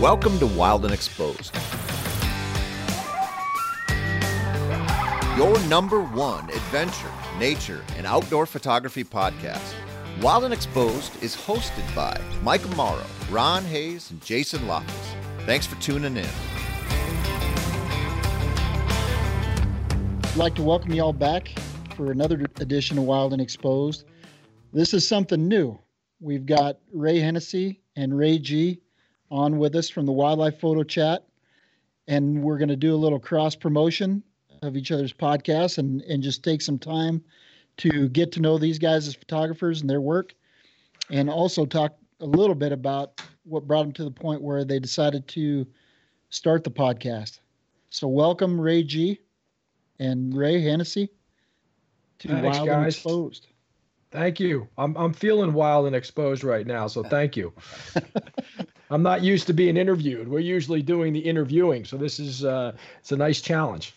Welcome to Wild and Exposed. Your number one adventure, nature, and outdoor photography podcast. Wild and Exposed is hosted by Mike Amaro, Ron Hayes, and Jason Loftus. Thanks for tuning in. I'd like to welcome you all back for another edition of Wild and Exposed. This is something new. We've got Ray Hennessy and Ray G on with us from the Wildlife Photo Chat. And we're going to do a little cross promotion of each other's podcasts and, and just take some time to get to know these guys as photographers and their work. And also talk a little bit about what brought them to the point where they decided to start the podcast. So, welcome, Ray G and Ray Hennessy to Thanks, Wild and. Exposed. Thank you. I'm I'm feeling wild and exposed right now, so thank you. I'm not used to being interviewed. We're usually doing the interviewing, so this is uh, it's a nice challenge.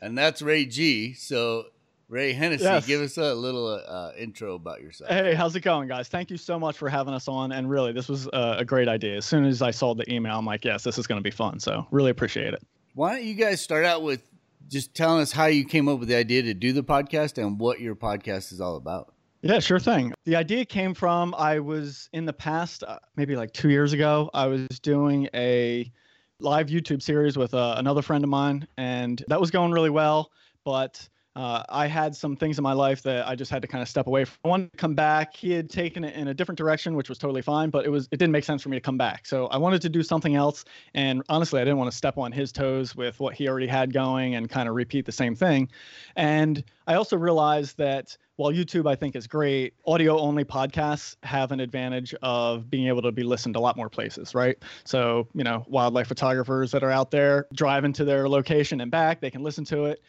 And that's Ray G. So, Ray Hennessy, Yes. give us a little uh, intro about yourself. Hey, how's it going, guys? Thank you so much for having us on. And really, this was uh, a great idea. As soon as I saw the email, I'm like, yes, this is going to be fun. So, really appreciate it. Why don't you guys start out with just telling us how you came up with the idea to do the podcast and what your podcast is all about? Yeah, sure thing. The idea came from I was in the past, uh, maybe like two years ago, I was doing a live YouTube series with uh, another friend of mine, and that was going really well. But uh, I had some things in my life that I just had to kind of step away from. I wanted to come back. He had taken it in a different direction, which was totally fine, but it was it didn't make sense for me to come back. So I wanted to do something else. And honestly, I didn't want to step on his toes with what he already had going and kind of repeat the same thing. And I also realized that while YouTube I think is great, audio only podcasts have an advantage of being able to be listened to a lot more places, right? So, you know, wildlife photographers that are out there driving to their location and back, they can listen to it.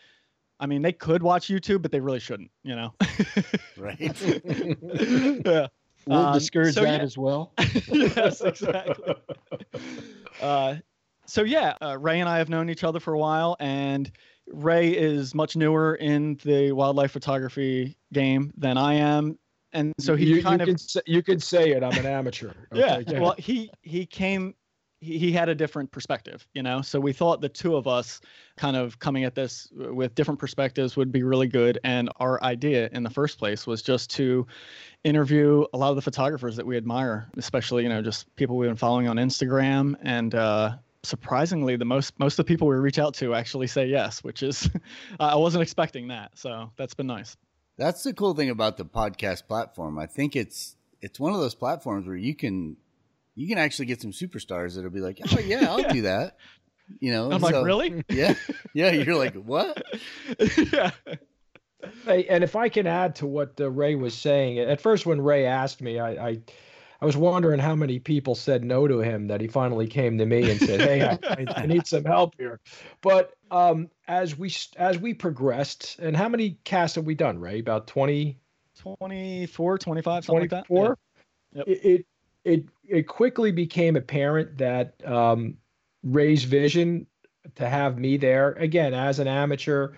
I mean, they could watch YouTube, but they really shouldn't, you know? Right? yeah. We'll Um, discourage so that yeah. as well. yes, exactly. Uh, so yeah, uh, Ray and I have known each other for a while, and Ray is much newer in the wildlife photography game than I am, and so he you, kind you of can say, you can say it. I'm an amateur. yeah. Okay, Well, he he came. He, had a different perspective, you know. So we thought the two of us, kind of coming at this with different perspectives, would be really good. And our idea in the first place was just to interview a lot of the photographers that we admire, especially you know just people we've been following on Instagram. And uh, surprisingly, the most most of the people we reach out to actually say yes, which is I wasn't expecting that. So that's been nice. That's the cool thing about the podcast platform. I think it's it's one of those platforms where you can you can actually get some superstars that'll be like, oh yeah, I'll do that. You know, I'm so- like, really? Yeah, yeah. You're like, what? yeah. Hey, and if I can add to what uh, Ray was saying, at first when Ray asked me, I, I, I was wondering how many people said no to him. That he finally came to me and said, "Hey, I, I, I need some help here." But um, as we as we progressed, and how many casts have we done, Ray? About 20, 24, 25, something like that. 24? Yeah. Yep. It, it it it quickly became apparent that um, Ray's vision to have me there again as an amateur,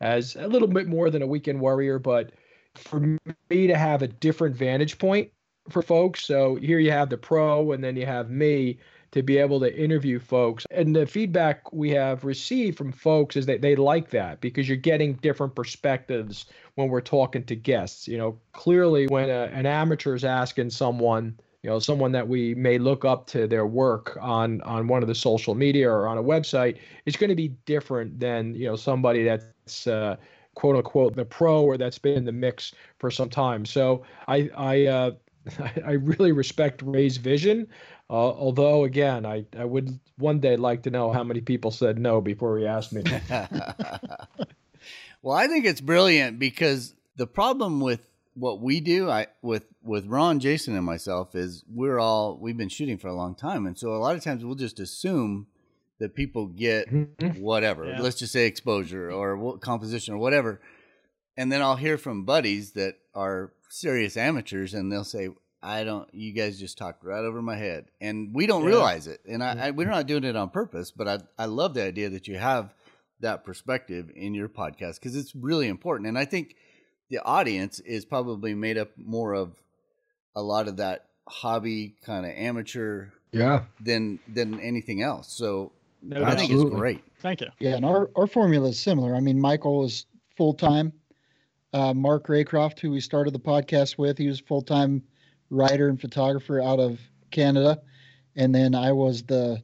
as a little bit more than a weekend warrior, but for me to have a different vantage point for folks. So here you have the pro, and then you have me to be able to interview folks. And the feedback we have received from folks is that they like that because you're getting different perspectives when we're talking to guests. You know, clearly when a, an amateur is asking someone, you know, someone that we may look up to their work on on one of the social media or on a website, it's going to be different than you know somebody that's uh, quote unquote the pro or that's been in the mix for some time. So I I uh, I really respect Ray's vision. Uh, although again, I, I would one day like to know how many people said no before he asked me. well, I think it's brilliant because the problem with what we do, I with with Ron, Jason, and myself is we're all we've been shooting for a long time, and so a lot of times we'll just assume that people get whatever. Yeah. Let's just say exposure or composition or whatever, and then I'll hear from buddies that are serious amateurs, and they'll say. I don't. You guys just talked right over my head, and we don't Yeah. realize it. And I, I, we're not doing it on purpose, but I, I love the idea that you have that perspective in your podcast because it's really important. And I think the audience is probably made up more of a lot of that hobby kind of amateur Yeah. than than anything else. So No I doubt. think it's great. Thank you. Yeah, and our, our formula is similar. I mean, Michael is full time. Uh, Mark Raycroft, who we started the podcast with, he was full time writer and photographer out of Canada, and then I was the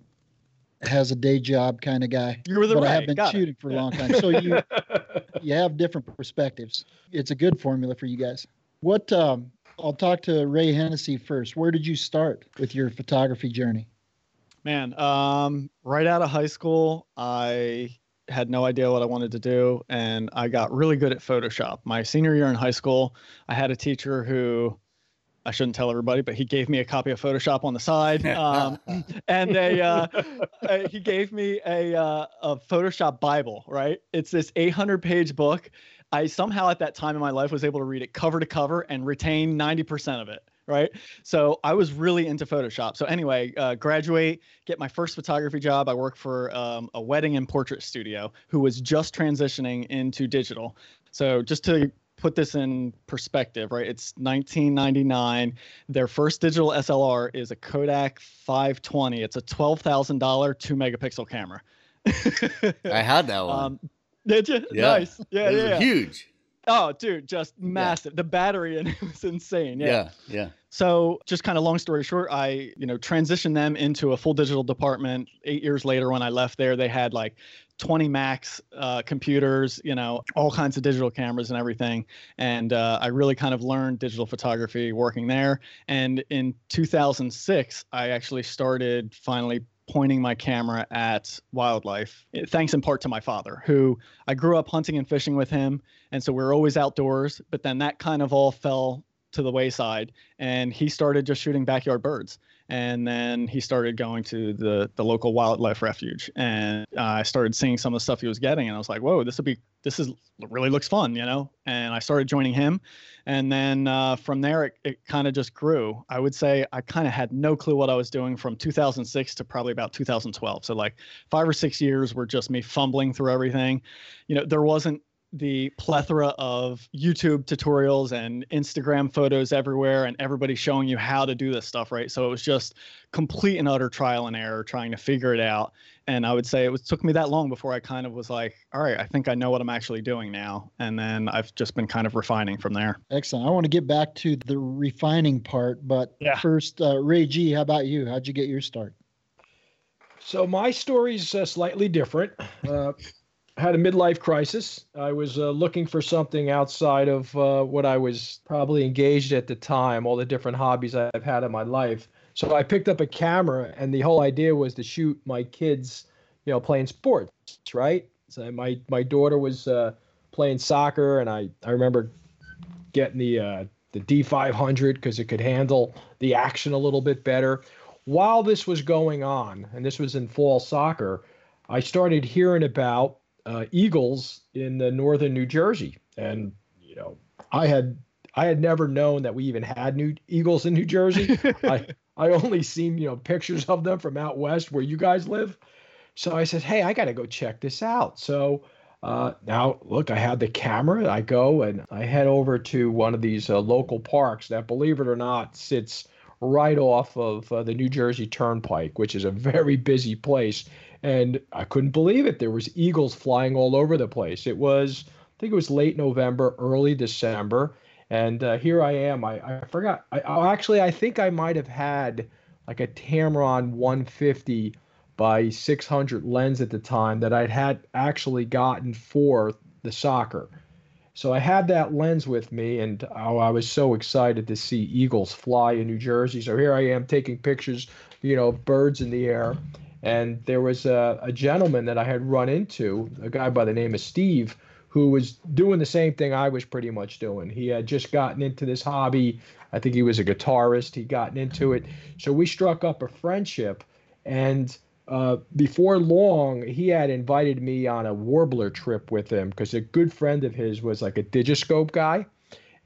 has a day job kind of guy. You were the but I have been Got it. shooting for a Yeah. long time, so you you have different perspectives. It's a good formula for you guys. What um, I'll talk to Ray Hennessy first. Where did you start with your photography journey? Man, um, right out of high school, I had no idea what I wanted to do, and I got really good at Photoshop. My senior year in high school, I had a teacher who I shouldn't tell everybody, but he gave me a copy of Photoshop on the side, um, and a uh, uh, he gave me a uh, a Photoshop Bible. Right, it's this 800 page book. I somehow at that time in my life was able to read it cover to cover and retain 90% of it. Right. So I was really into Photoshop. So anyway, uh, graduate, get my first photography job. I work for um, a wedding and portrait studio who was just transitioning into digital. So just to put this in perspective, right? It's 1999. Their first digital SLR is a Kodak 520. It's a $12,000 two megapixel camera. I had that one. um, did you? Yeah. Nice. Yeah, yeah. yeah. huge. Oh, dude, just massive. The battery in it was insane. Yeah, yeah. So, just kind of long story short, I, you know, transitioned them into a full digital department. Eight years later, when I left there, they had like 20 Macs uh, computers, you know, all kinds of digital cameras and everything. And uh, I really kind of learned digital photography working there. And in 2006, I actually started finally pointing my camera at wildlife, thanks in part to my father, who I grew up hunting and fishing with him. And so we are always outdoors. But then that kind of all fell to the wayside and he started just shooting backyard birds and then he started going to the the local wildlife refuge. And uh, i started seeing some of the stuff he was getting and i was like whoa this would be this is really looks fun you know? And i started joining him. And then uh, from there it, it kind of just grew. I would say i kind of had no clue what i was doing from 2006 to probably about 2012 so like five or six years were just me fumbling through everything. You know there wasn't the plethora of YouTube tutorials and Instagram photos everywhere, and everybody showing you how to do this stuff, right? So it was just complete and utter trial and error trying to figure it out. And I would say it was, took me that long before I kind of was like, all right, I think I know what I'm actually doing now. And then I've just been kind of refining from there. Excellent. I want to get back to the refining part, but Yeah. first, uh, Ray G, how about you? How'd you get your start? So my story's uh, slightly different. Uh, had a midlife crisis. I was uh, looking for something outside of uh, what I was probably engaged at the time, all the different hobbies I've had in my life. So I picked up a camera, and the whole idea was to shoot my kids, you know, playing sports, right? So my my daughter was uh, playing soccer, and I I remember getting the uh, the D500 because it could handle the action a little bit better. While this was going on, and this was in fall soccer, I started hearing about uh, eagles in the northern New Jersey, and you know, I had I had never known that we even had new eagles in New Jersey. I I only seen you know pictures of them from out west where you guys live. So I said, hey, I got to go check this out. So uh, now look, I had the camera. I go and I head over to one of these uh, local parks that, believe it or not, sits right off of uh, the New Jersey Turnpike, which is a very busy place. And I couldn't believe it. There was eagles flying all over the place. It was, I think it was late November, early December, and uh, here I am. I, I forgot. I, oh, actually, I think I might have had like a Tamron 150 by 600 lens at the time that I'd had actually gotten for the soccer. So I had that lens with me, and oh, I was so excited to see eagles fly in New Jersey. So here I am taking pictures, you know, of birds in the air. And there was a, a gentleman that I had run into, a guy by the name of Steve, who was doing the same thing I was pretty much doing. He had just gotten into this hobby. I think he was a guitarist. He'd gotten into it. So we struck up a friendship. And uh, before long, he had invited me on a warbler trip with him because a good friend of his was like a digiscope guy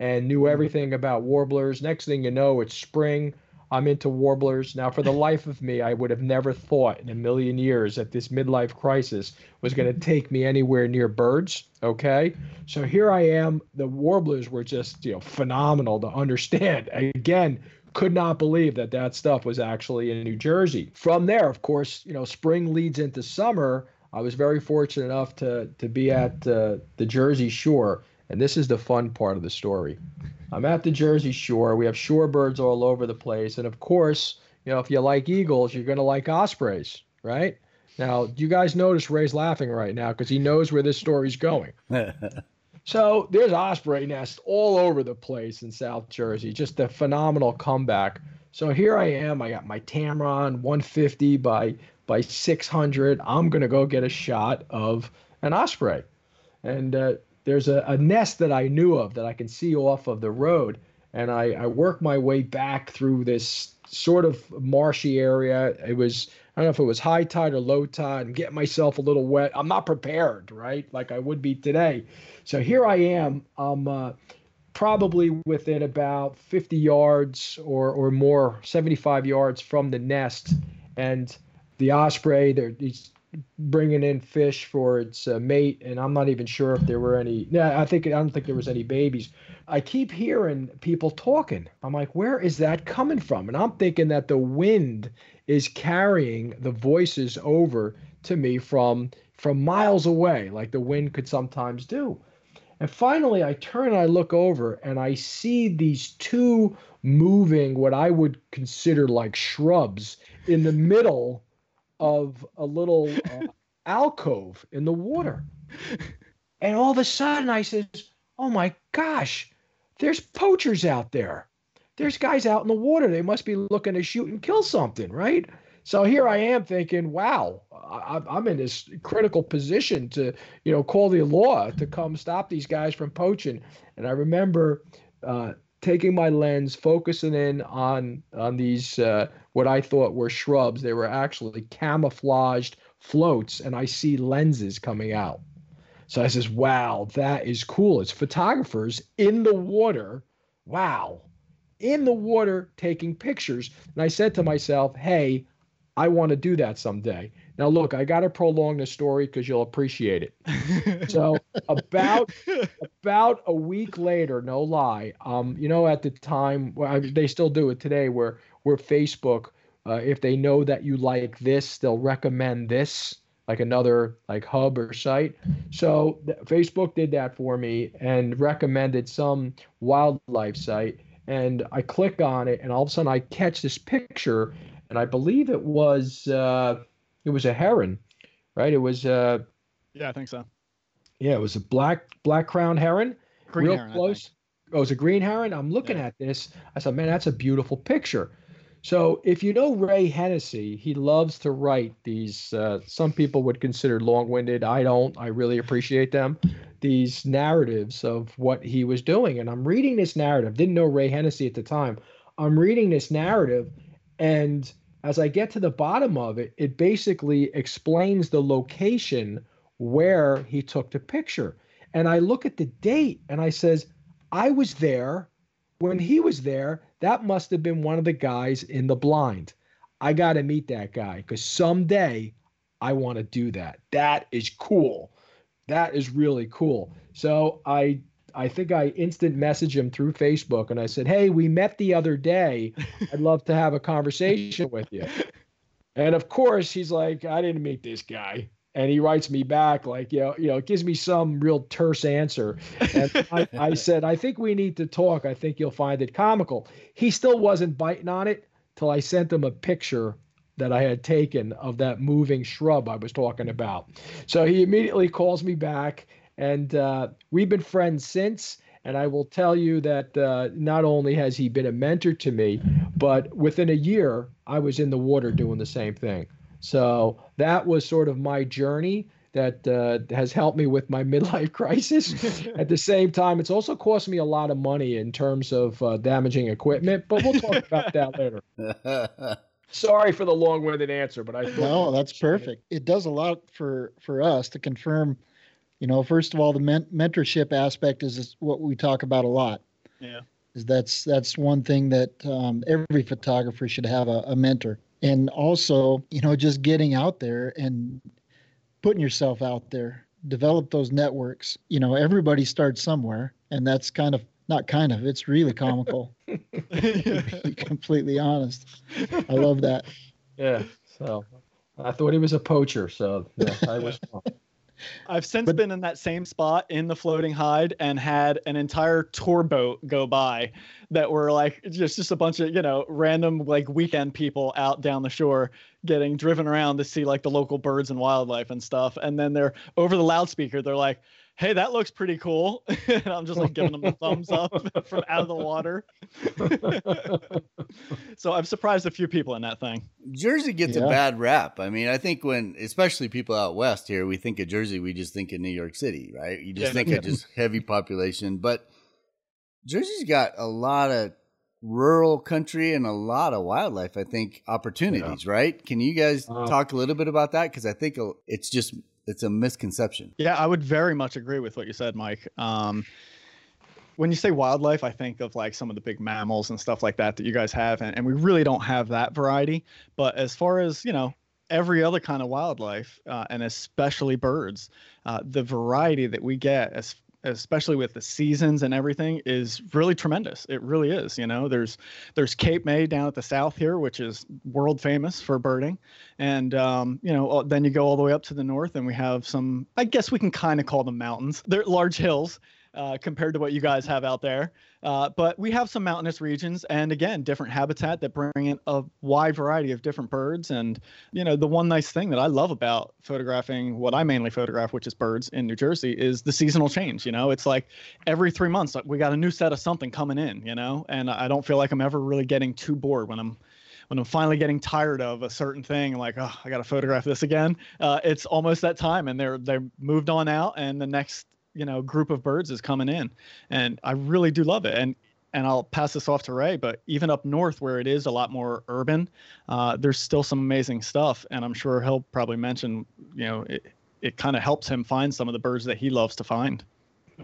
and knew everything about warblers. Next thing you know, it's spring. I'm into warblers. Now, for the life of me, I would have never thought in a million years that this midlife crisis was going to take me anywhere near birds. Okay. So here I am. The warblers were just, you know, phenomenal to understand. Again, could not believe that that stuff was actually in New Jersey. From there, of course, you know, spring leads into summer. I was very fortunate enough to to be at uh, the Jersey Shore, and this is the fun part of the story. I'm at the Jersey Shore. We have shorebirds all over the place, and of course, you know, if you like eagles, you're going to like ospreys, right? Now, do you guys notice Ray's laughing right now because he knows where this story's going? so there's osprey nests all over the place in South Jersey. Just a phenomenal comeback. So here I am. I got my Tamron 150 by by 600. I'm gonna go get a shot of an osprey, and uh, there's a, a nest that I knew of that I can see off of the road, and I, I work my way back through this sort of marshy area. It was I don't know if it was high tide or low tide and getting myself a little wet. I'm not prepared, right? Like I would be today. So here I am. I'm uh, probably within about 50 yards or, or more, 75 yards from the nest. And the osprey, there, he's bringing in fish for its uh, mate. And I'm not even sure if there were any. Yeah, I think I don't think there was any babies. I keep hearing people talking. I'm like, where is that coming from? And I'm thinking that the wind is carrying the voices over to me from from miles away, like the wind could sometimes do. And finally, I turn and I look over and I see these two moving, what I would consider like shrubs, in the middle of a little uh, alcove in the water. And all of a sudden, I says, "Oh my gosh, there's poachers out there." there's guys out in the water. They must be looking to shoot and kill something, right? So here I am thinking, wow, I'm in this critical position to, you know, call the law to come stop these guys from poaching. And I remember uh, taking my lens, focusing in on on these uh, what I thought were shrubs. They were actually camouflaged floats, and I see lenses coming out. So I says, wow, that is cool. It's photographers in the water. Wow in the water taking pictures. And I said to myself, hey, I want to do that someday. Now, look, I got to prolong the story because you'll appreciate it. so, about about a week later, no lie, um, you know, at the time, well, they still do it today, where where Facebook, uh, if they know that you like this, they'll recommend this, like another like hub or site. So, Facebook did that for me and recommended some wildlife site and I click on it, and all of a sudden I catch this picture, and I believe it was uh, it was a heron, right? It was uh, yeah, I think so. Yeah, it was a black black crown heron, green real heron, close. Oh, it was a green heron. I'm looking yeah. at this. I said, man, that's a beautiful picture. So if you know Ray Hennessy, he loves to write these. Uh, some people would consider long-winded. I don't. I really appreciate them these narratives of what he was doing. And I'm reading this narrative, didn't know Ray Hennessy at the time. I'm reading this narrative, and as I get to the bottom of it, it basically explains the location where he took the picture. And I look at the date and I says, I was there when he was there. That must have been one of the guys in the blind. I got to meet that guy because someday I want to do that. That is cool that is really cool. So I I think I instant messaged him through Facebook and I said, Hey, we met the other day. I'd love to have a conversation with you. And of course, he's like, I didn't meet this guy. And he writes me back like, you know, you know, gives me some real terse answer. And I, I said, I think we need to talk. I think you'll find it comical. He still wasn't biting on it till I sent him a picture that I had taken of that moving shrub I was talking about. So he immediately calls me back, and uh, we've been friends since. And I will tell you that uh, not only has he been a mentor to me, but within a year, I was in the water doing the same thing. So that was sort of my journey that uh, has helped me with my midlife crisis. At the same time, it's also cost me a lot of money in terms of uh, damaging equipment, but we'll talk about that later. Sorry for the long-winded answer, but I no, that's perfect. It does a lot for for us to confirm. You know, first of all, the men- mentorship aspect is, is what we talk about a lot. Yeah, is that's that's one thing that um, every photographer should have a, a mentor, and also you know just getting out there and putting yourself out there, develop those networks. You know, everybody starts somewhere, and that's kind of Not kind of. It's really comical. to be completely honest. I love that. Yeah. So I thought he was a poacher. So yeah, I was. I've since but, been in that same spot in the floating hide and had an entire tour boat go by that were like just just a bunch of you know random like weekend people out down the shore getting driven around to see like the local birds and wildlife and stuff. And then they're over the loudspeaker they're like hey, that looks pretty cool. and I'm just like giving them a thumbs up from out of the water. so I've surprised a few people in that thing. Jersey gets yeah. a bad rap. I mean, I think when, especially people out west here, we think of Jersey, we just think of New York City, right? You just yeah, think yeah. of just heavy population. But Jersey's got a lot of rural country and a lot of wildlife i think opportunities right can you guys uh, talk a little bit about that because i think it's just it's a misconception. Yeah, I would very much agree with what you said, Mike. Um, when you say wildlife, I think of like some of the big mammals and stuff like that that you guys have, and, and we really don't have that variety. But as far as you know, every other kind of wildlife, uh, and especially birds, uh, the variety that we get as especially with the seasons and everything is really tremendous. It really is you know? There's there's cape may down at the south here which is world famous for birding. And um, you know then you go all the way up to the north and we have some i guess we can kind of call them mountains. They're large hills uh, compared to what you guys have out there. Uh, but we have some mountainous regions, and again, different habitat that bring in a wide variety of different birds. And you know, the one nice thing that I love about photographing what I mainly photograph, which is birds in New Jersey, is the seasonal change. You know, it's like every three months we got a new set of something coming in. You know, and I don't feel like I'm ever really getting too bored when I'm when I'm finally getting tired of a certain thing, like, oh, I got to photograph this again. Uh, it's almost that time, and they're they're moved on out, and the next you know group of birds is coming in, and I really do love it. And and I'll pass this off to Ray, but even up north where it is a lot more urban, uh, there's still some amazing stuff, and I'm sure he'll probably mention, you know, it, it kind of helps him find some of the birds that he loves to find.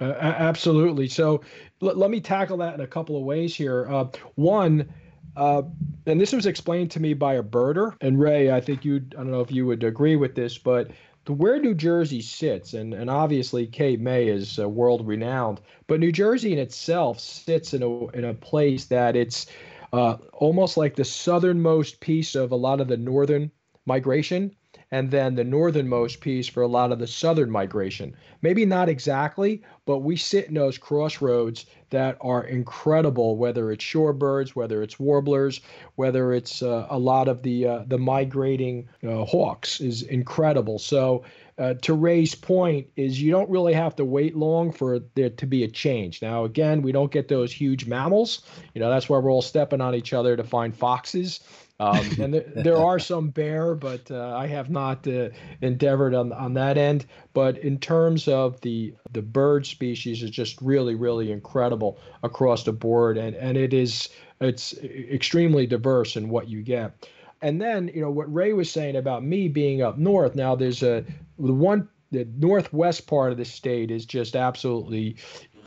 Uh, absolutely. So l- let me tackle that in a couple of ways here. Uh, one, uh, and this was explained to me by a birder, and Ray, I think you, I don't know if you would agree with this, but where New Jersey sits, and, and obviously Cape May is uh, world renowned, but New Jersey in itself sits in a, in a place that it's uh, almost like the southernmost piece of a lot of the northern migration and then the northernmost piece for a lot of the southern migration. Maybe not exactly, but we sit in those crossroads that are incredible, whether it's shorebirds, whether it's warblers, whether it's uh, a lot of the uh, the migrating uh, hawks is incredible. So uh, to Ray's point is you don't really have to wait long for there to be a change. Now, again, we don't get those huge mammals. You know, that's why we're all stepping on each other to find foxes um, and there, there, are some bear, but uh, I have not uh, endeavored on on that end. But in terms of the the bird species, is just really really incredible across the board, and and it is it's extremely diverse in what you get. And then you know what Ray was saying about me being up north. Now there's a the one the northwest part of the state is just absolutely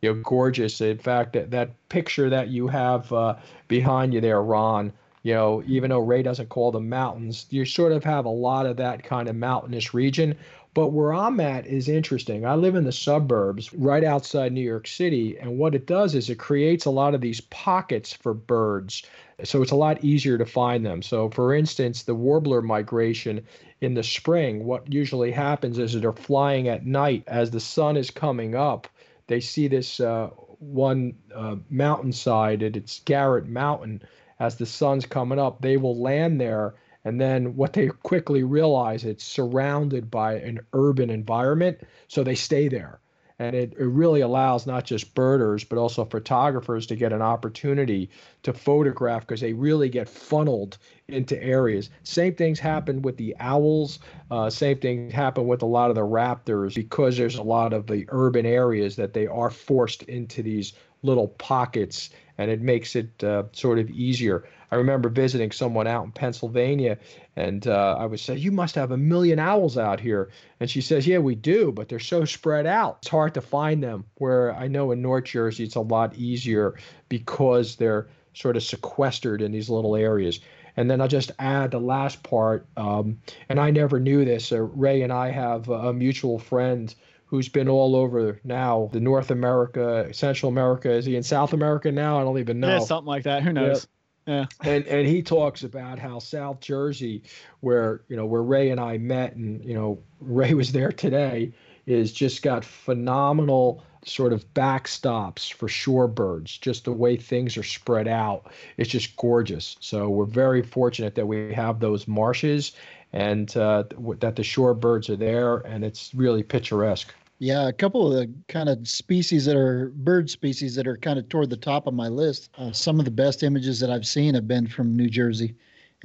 you know, gorgeous. In fact, that, that picture that you have uh, behind you there, Ron, you know, even though Ray doesn't call them mountains, you sort of have a lot of that kind of mountainous region. But where I'm at is interesting. I live in the suburbs right outside New York City. And what it does is it creates a lot of these pockets for birds. So it's a lot easier to find them. So, for instance, the warbler migration in the spring, what usually happens is they're flying at night as the sun is coming up. They see this uh, one uh, mountainside, it's Garret Mountain as the sun's coming up, they will land there. And then what they quickly realize, it's surrounded by an urban environment. So they stay there. And it, it really allows not just birders, but also photographers to get an opportunity to photograph because they really get funneled into areas. Same things happen with the owls. Uh, same things happen with a lot of the raptors because there's a lot of the urban areas that they are forced into these little pockets and it makes it uh, sort of easier. I remember visiting someone out in Pennsylvania, and uh, I would say, "You must have a million owls out here," and she says, "Yeah, we do, but they're so spread out. It's hard to find them." Where I know in North Jersey, it's a lot easier because they're sort of sequestered in these little areas. And then I'll just add the last part, um, and I never knew this. Uh, Ray and I have a mutual friend who's been all over now the North America, Central America. Is he in South America now? I don't even know. Yeah, something like that. Who knows? Yeah. And and he talks about how South Jersey, where you know where Ray and I met, and you know Ray was there today, is just got phenomenal sort of backstops for shorebirds. Just the way things are spread out, it's just gorgeous. So we're very fortunate that we have those marshes, and uh, that the shorebirds are there, and it's really picturesque. Yeah, a couple of the kind of species that are bird species that are kind of toward the top of my list. Uh, some of the best images that I've seen have been from New Jersey,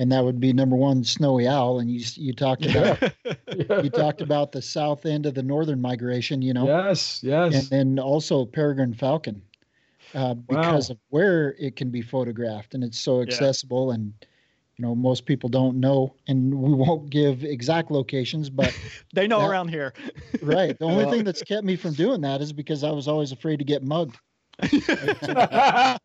and that would be number one, snowy owl. And you you talked about yeah. you talked about the south end of the northern migration. You know, yes, yes, and then also peregrine falcon, uh, because wow. of where it can be photographed, and it's so accessible yeah. and you know most people don't know and we won't give exact locations but they know that, around here. Right. The only well, thing that's kept me from doing that is because i was always afraid to get mugged.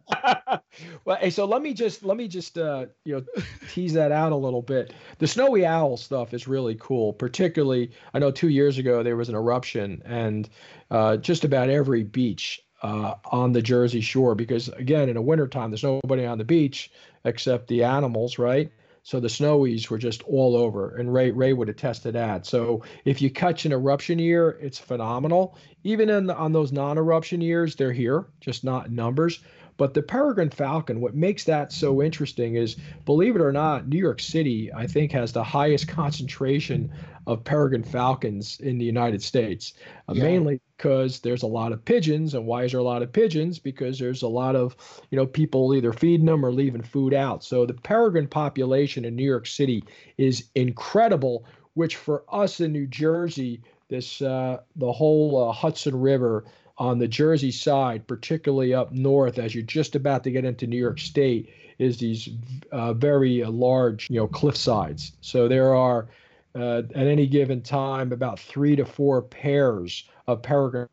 Well hey so let me just let me just uh you know tease that out a little bit. The snowy owl stuff is really cool particularly i know two years ago there was an eruption and uh just about every beach uh, on the Jersey Shore because again in the wintertime there's nobody on the beach except the animals, right? So the snowies were just all over, and Ray Ray would attest to that. So if you catch an eruption year, it's phenomenal. Even in the, on those non-eruption years, they're here, just not in numbers. But the peregrine falcon, what makes that so interesting is, believe it or not, New York City, I think, has the highest concentration of peregrine falcons in the United States, uh, yeah. mainly because there's a lot of pigeons. And why is there a lot of pigeons? Because there's a lot of, you know, people either feeding them or leaving food out. So the peregrine population in New York City is incredible, which for us in New Jersey, this uh, the whole uh, Hudson River on the Jersey side, particularly up north, as you're just about to get into New York State, is these uh, very large, you know, cliff sides. So there are uh, at any given time about three to four pairs of peregrine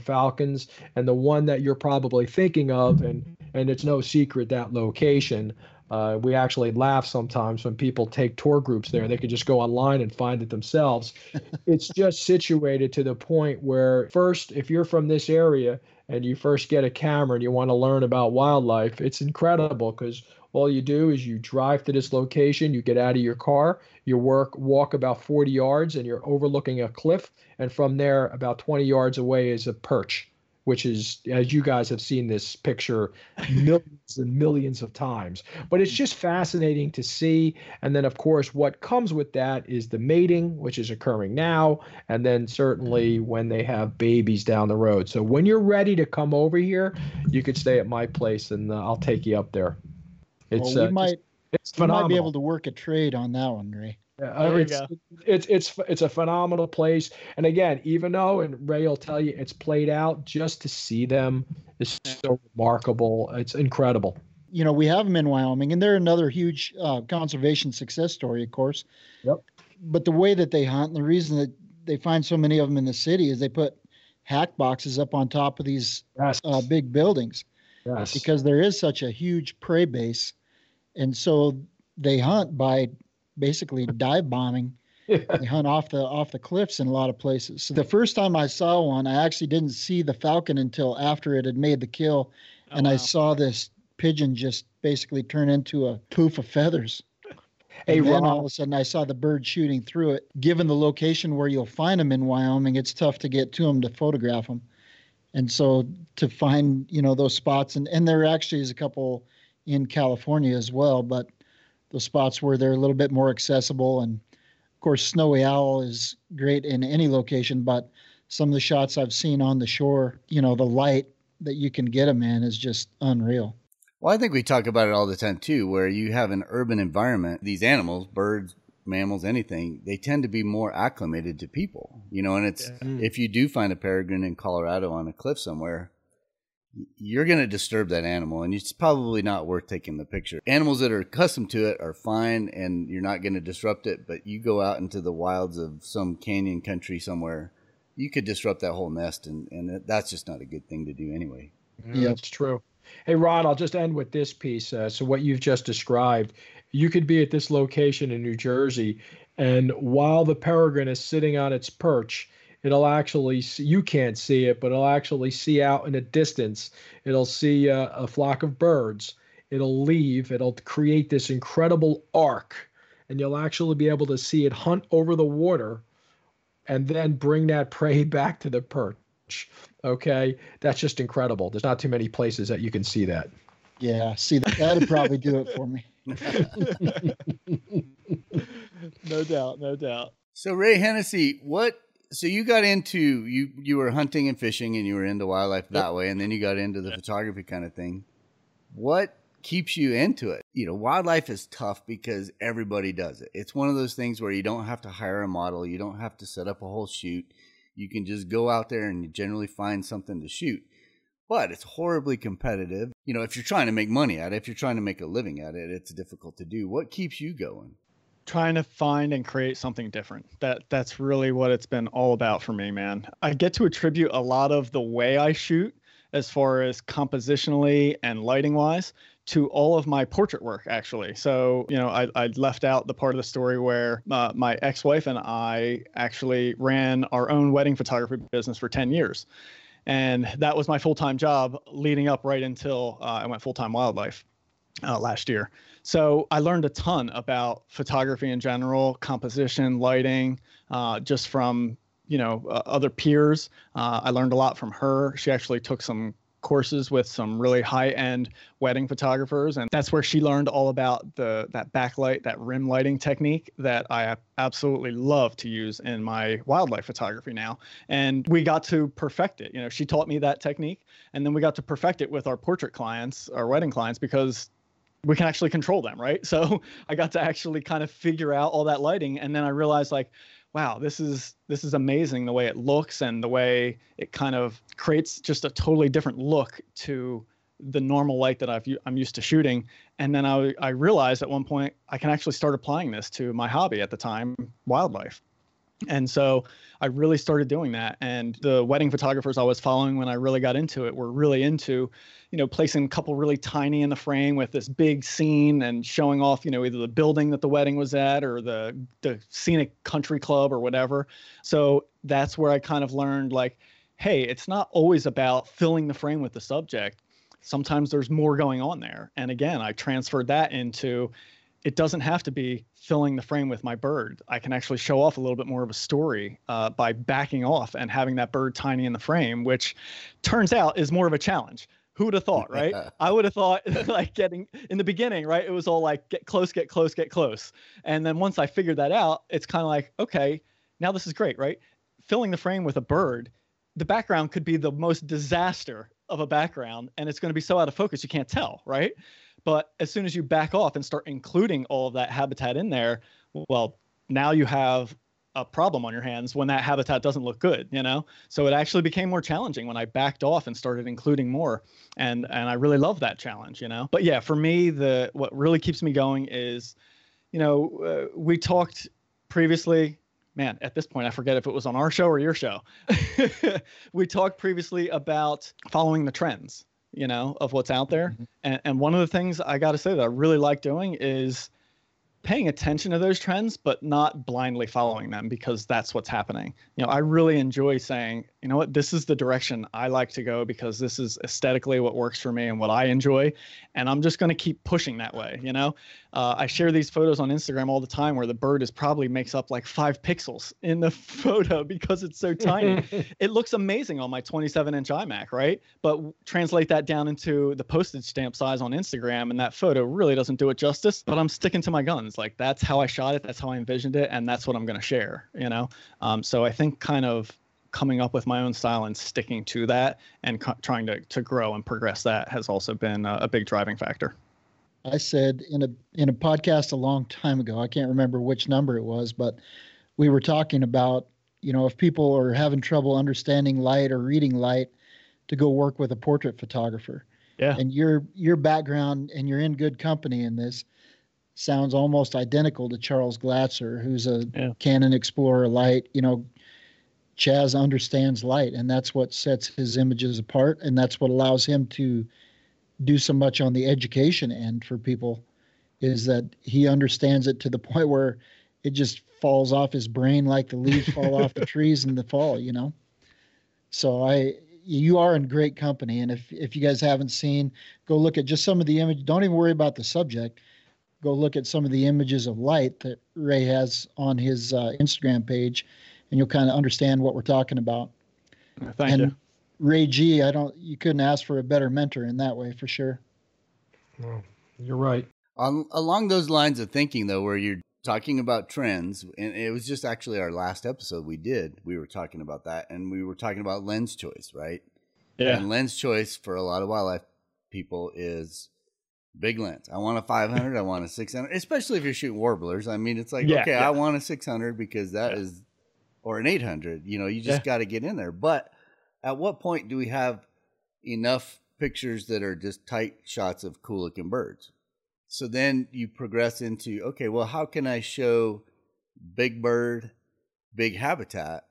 falcons, and the one that you're probably thinking of, and and it's no secret that location uh, we actually laugh sometimes when people take tour groups there. They can just go online and find it themselves. it's just situated to the point where, first, if you're from this area and you first get a camera and you want to learn about wildlife, it's incredible because all you do is you drive to this location, you get out of your car, you work walk about 40 yards, and you're overlooking a cliff. And from there, about 20 yards away is a perch which is, as you guys have seen this picture millions and millions of times. But it's just fascinating to see. And then, of course, what comes with that is the mating, which is occurring now, and then certainly when they have babies down the road. So when you're ready to come over here, you could stay at my place and uh, I'll take you up there. It's well, we uh, might. It's phenomenal. might be able to work a trade on that one, Ray. Yeah, it's, it's it's it's a phenomenal place, and again, even though and Ray will tell you it's played out, just to see them is so remarkable. It's incredible. You know, we have them in Wyoming, and they're another huge uh, conservation success story, of course. Yep. But the way that they hunt, and the reason that they find so many of them in the city is they put hack boxes up on top of these yes. uh, big buildings. Yes. Because there is such a huge prey base, and so they hunt by basically dive bombing. Yeah. They hunt off the off the cliffs in a lot of places. So the first time I saw one, I actually didn't see the falcon until after it had made the kill, oh, and wow. I saw this pigeon just basically turn into a poof of feathers. Hey, and then all of a sudden I saw the bird shooting through it. Given the location where you'll find them in Wyoming, it's tough to get to them to photograph them. And so to find, you know, those spots and, and there actually is a couple in California as well, but the spots where they're a little bit more accessible. And of course, Snowy Owl is great in any location, but some of the shots I've seen on the shore, you know, the light that you can get them in is just unreal. Well, I think we talk about it all the time too, where you have an urban environment. These animals, birds, mammals, anything, they tend to be more acclimated to people, you know. And it's yeah. Mm. if you do find a peregrine in Colorado on a cliff somewhere, you're going to disturb that animal and it's probably not worth taking the picture. Animals that are accustomed to it are fine and you're not going to disrupt it, but you go out into the wilds of some canyon country somewhere, you could disrupt that whole nest and, and that's just not a good thing to do anyway. Yeah, that's true. Hey, Ron, I'll just end with this piece. Uh, so, what you've just described, you could be at this location in New Jersey, and while the peregrine is sitting on its perch, it'll actually see, you can't see it, but it'll actually see out in the distance. It'll see a, a flock of birds. It'll leave. It'll create this incredible arc, and you'll actually be able to see it hunt over the water, and then bring that prey back to the perch. Okay, that's just incredible. There's not too many places that you can see that. Yeah, see that that'd probably do it for me. no doubt, no doubt. So Ray Hennessy, what? So you got into you you were hunting and fishing, and you were into wildlife that way, and then you got into the photography kind of thing. What keeps you into it? You know, wildlife is tough because everybody does it. It's one of those things where you don't have to hire a model, you don't have to set up a whole shoot. You can just go out there and you generally find something to shoot. But it's horribly competitive. You know, if you're trying to make money at it, if you're trying to make a living at it, it's difficult to do. What keeps you going? Trying to find and create something different. That that's really what it's been all about for me, man. I get to attribute a lot of the way I shoot as far as compositionally and lighting wise to all of my portrait work actually so you know i, I left out the part of the story where uh, my ex-wife and i actually ran our own wedding photography business for 10 years and that was my full-time job leading up right until uh, i went full-time wildlife uh, last year so I learned a ton about photography in general, composition, lighting, uh, just from you know uh, other peers. Uh, I learned a lot from her. She actually took some courses with some really high-end wedding photographers and that's where she learned all about the that backlight that rim lighting technique that i absolutely love to use in my wildlife photography now and we got to perfect it you know she taught me that technique and then we got to perfect it with our portrait clients our wedding clients because we can actually control them, right? So I got to actually kind of figure out all that lighting, and then I realized like, wow, this is this is amazing the way it looks and the way it kind of creates just a totally different look to the normal light that I've I'm used to shooting. And then I I realized at one point I can actually start applying this to my hobby at the time, wildlife. And so I really started doing that. And the wedding photographers I was following when I really got into it were really into you know, placing a couple really tiny in the frame with this big scene and showing off, you know, either the building that the wedding was at or the the scenic country club or whatever. So that's where I kind of learned like, hey, it's not always about filling the frame with the subject. Sometimes there's more going on there. And again, I transferred that into it doesn't have to be filling the frame with my bird. I can actually show off a little bit more of a story uh, by backing off and having that bird tiny in the frame, which turns out is more of a challenge who would have thought, right? I would have thought like getting in the beginning, right? It was all like get close, get close, get close. And then once I figured that out, it's kind of like, okay, now this is great, right? Filling the frame with a bird, the background could be the most disaster of a background and it's going to be so out of focus you can't tell, right? But as soon as you back off and start including all of that habitat in there, well, now you have a problem on your hands when that habitat doesn't look good you know? So it actually became more challenging when i backed off and started including more. And and i really love that challenge you know? But yeah for me the what really keeps me going is you know uh, we talked previously. Man at this point i forget if it was on our show or your show. We talked previously about following the trends you know of what's out there mm-hmm. and, and one of the things i got to say that i really like doing is paying attention to those trends but not blindly following them because that's what's happening. You know i really enjoy saying you know what? This is the direction i like to go because this is aesthetically what works for me and what i enjoy and i'm just going to keep pushing that way you know? Uh, i share these photos on instagram all the time where the bird is probably makes up like five pixels in the photo because it's so tiny. It looks amazing on my 27 inch imac right? But translate that down into the postage stamp size on instagram and that photo really doesn't do it justice but i'm sticking to my guns like that's how I shot it, that's how I envisioned it, and that's what I'm going to share. You know, um, so I think kind of coming up with my own style and sticking to that and co- trying to to grow and progress that has also been a, a big driving factor. I said in a in a podcast a long time ago, I can't remember which number it was, but we were talking about you know if people are having trouble understanding light or reading light, to go work with a portrait photographer. Yeah. And your your background and you're in good company in this sounds almost identical to Charles Glatzer, who's a yeah. Canon Explorer light. You know, Chas understands light, and that's what sets his images apart, and that's what allows him to do so much on the education end for people. Is that he understands it to the point where it just falls off his brain like the leaves fall off the trees in the fall, you know. So I you are in great company and if if you guys haven't seen, go look at just some of the image. Don't even worry about the subject. Go look at some of the images of light that Ray has on his uh, Instagram page and you'll kind of understand what we're talking about. Thank and you. Ray G, I don't you couldn't ask for a better mentor in that way for sure. Well, you're right. On, along those lines of thinking, though, where you're talking about trends, and it was just actually our last episode we did. We were talking about that, and we were talking about lens choice, right? Yeah. And lens choice for a lot of wildlife people is big lens. I want a 500. I want a 600, especially if you're shooting warblers. I mean, it's like, Yeah, okay, yeah. I want a 600 because that is, Yeah. or an 800. You know, you just got to get in there. But at what point do we have enough pictures that are just tight shots of cool looking birds? So then you progress into, okay, well, how can I show big bird, big habitat?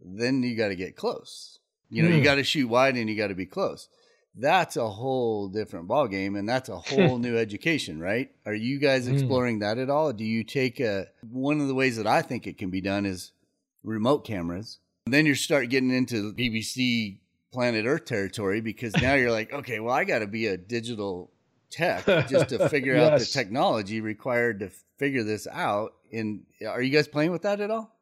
Then you got to get close. You know, you Hmm. got to shoot wide and you got to be close. That's a whole different ball game, and that's a whole new education, right? Are you guys Hmm. exploring that at all? Do you take a one of the ways that I think it can be done is remote cameras. Then you start getting into BBC Planet Earth territory because now you're like, okay, well, I got to be a digital tech just to figure out the technology required to figure this out. And are you guys playing with that at all?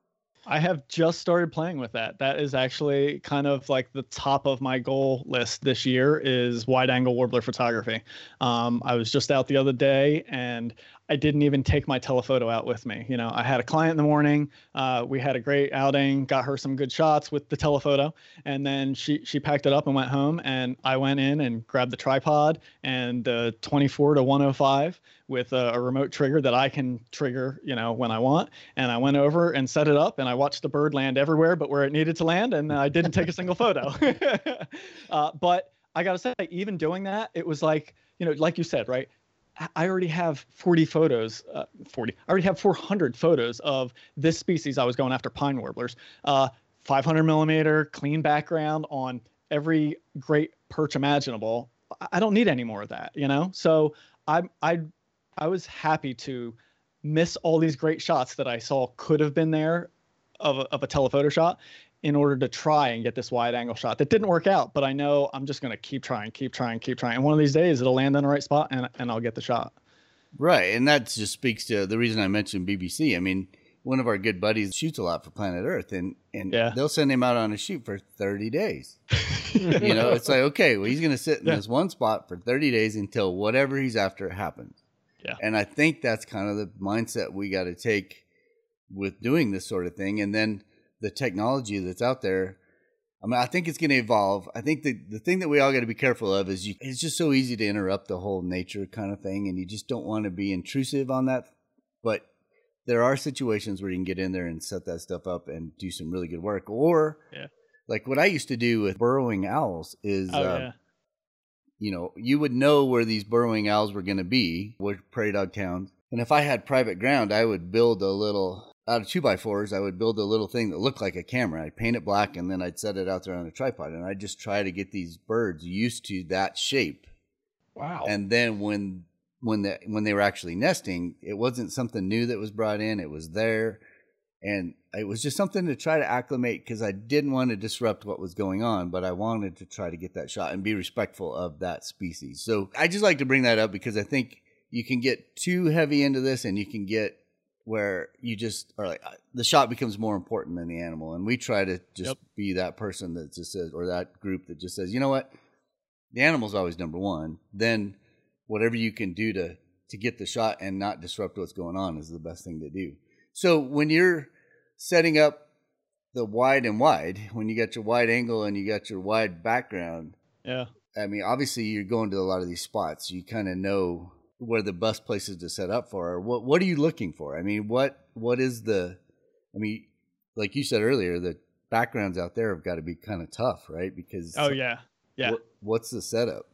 I have just started playing with that. That is actually kind of like the top of my goal list this year is wide angle warbler photography. Um, I was just out the other day and I didn't even take my telephoto out with me. You know, I had a client in the morning. Uh, we had a great outing, got her some good shots with the telephoto, and then she she packed it up and went home. And I went in and grabbed the tripod and the 24 to 105 with a, a remote trigger that I can trigger, you know, when I want. And I went over and set it up, and I watched the bird land everywhere but where it needed to land, and I didn't take a single photo. uh, but I gotta say, even doing that, it was like, you know, like you said, right? I- already have 40 photos, uh, 40. I already have 400 photos of this species. I was going after pine warblers. Uh, 500 millimeter, clean background on every great perch imaginable. I- I don't need any more of that, you know. So I I I was happy to miss all these great shots that I saw could have been there of a, of a telephoto shot in order to try and get this wide angle shot that didn't work out but i know i'm just going to keep trying keep trying keep trying and one of these days it'll land in the right spot and, and i'll get the shot Right. And that just speaks to the reason I mentioned BBC. I mean, one of our good buddies shoots a lot for Planet Earth, and, and Yeah. they'll send him out on a shoot for 30 days. you know, it's like, okay, well, he's going to sit in Yeah. this one spot for 30 days until whatever he's after happens. Yeah. And I think that's kind of the mindset we got to take with doing this sort of thing. And then the technology that's out there. I mean, I think it's going to evolve. I think the, the thing that we all got to be careful of is you, it's just so easy to interrupt the whole nature kind of thing. And you just don't want to be intrusive on that. But there are situations where you can get in there and set that stuff up and do some really good work. Or, Yeah. like what I used to do with burrowing owls is, oh uh, yeah you know, you would know where these burrowing owls were going to be, where prairie dog towns. And if I had private ground, I would build a little out of two by fours. I would build a little thing that looked like a camera. I'd paint it black, and then I'd set it out there on a tripod, and I'd just try to get these birds used to that shape. Wow. And then when when the when they were actually nesting, it wasn't something new that was brought in. It was there, and it was just something to try to acclimate because I didn't want to disrupt what was going on, but I wanted to try to get that shot and be respectful of that species. So I just like to bring that up because I think you can get too heavy into this, and you can get where you just are like uh, the shot becomes more important than the animal, and we try to just Yep. be that person that just says or that group that just says, you know what, the animal's always number one. Then whatever you can do to to get the shot and not disrupt what's going on is the best thing to do. So when you're setting up the wide and wide, when you got your wide angle and you got your wide background, yeah I mean, obviously you're going to a lot of these spots. You kind of know where the best places to set up for. Are. What What are you looking for? I mean, what What is the? I mean, like you said earlier, the backgrounds out there have got to be kind of tough, right? Because oh yeah yeah what, what's the setup?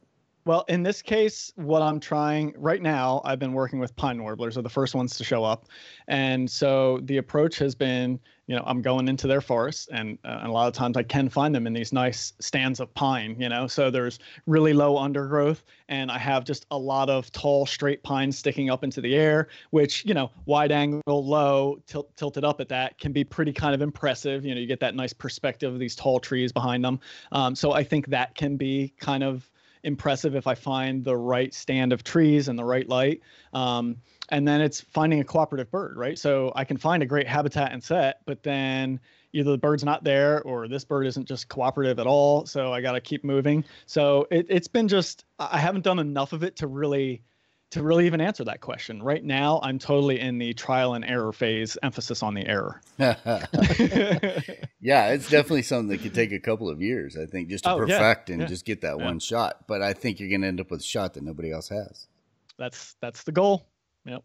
Well, in this case, what I'm trying right now, I've been working with pine warblers, are the first ones to show up, and so the approach has been, you know, I'm going into their forest, and, uh, and a lot of times I can find them in these nice stands of pine, you know, so there's really low undergrowth, and I have just a lot of tall, straight pines sticking up into the air, which you know, wide angle, low, tilt, tilted up at that can be pretty kind of impressive. You know, you get that nice perspective of these tall trees behind them. Um, so I think that can be kind of impressive if I find the right stand of trees and the right light. Um, and then it's finding a cooperative bird, right? So I can find a great habitat and set, but then either the bird's not there or this bird isn't just cooperative at all. So I got to keep moving. So it, it's been just, I haven't done enough of it to really to really even answer that question. Right now, I'm totally in the trial and error phase, emphasis on the error. yeah, it's definitely something that could take a couple of years, I think, just to oh, perfect yeah, and yeah, just get that yeah. one shot. But I think you're going to end up with a shot that nobody else has. That's that's the goal. Yep.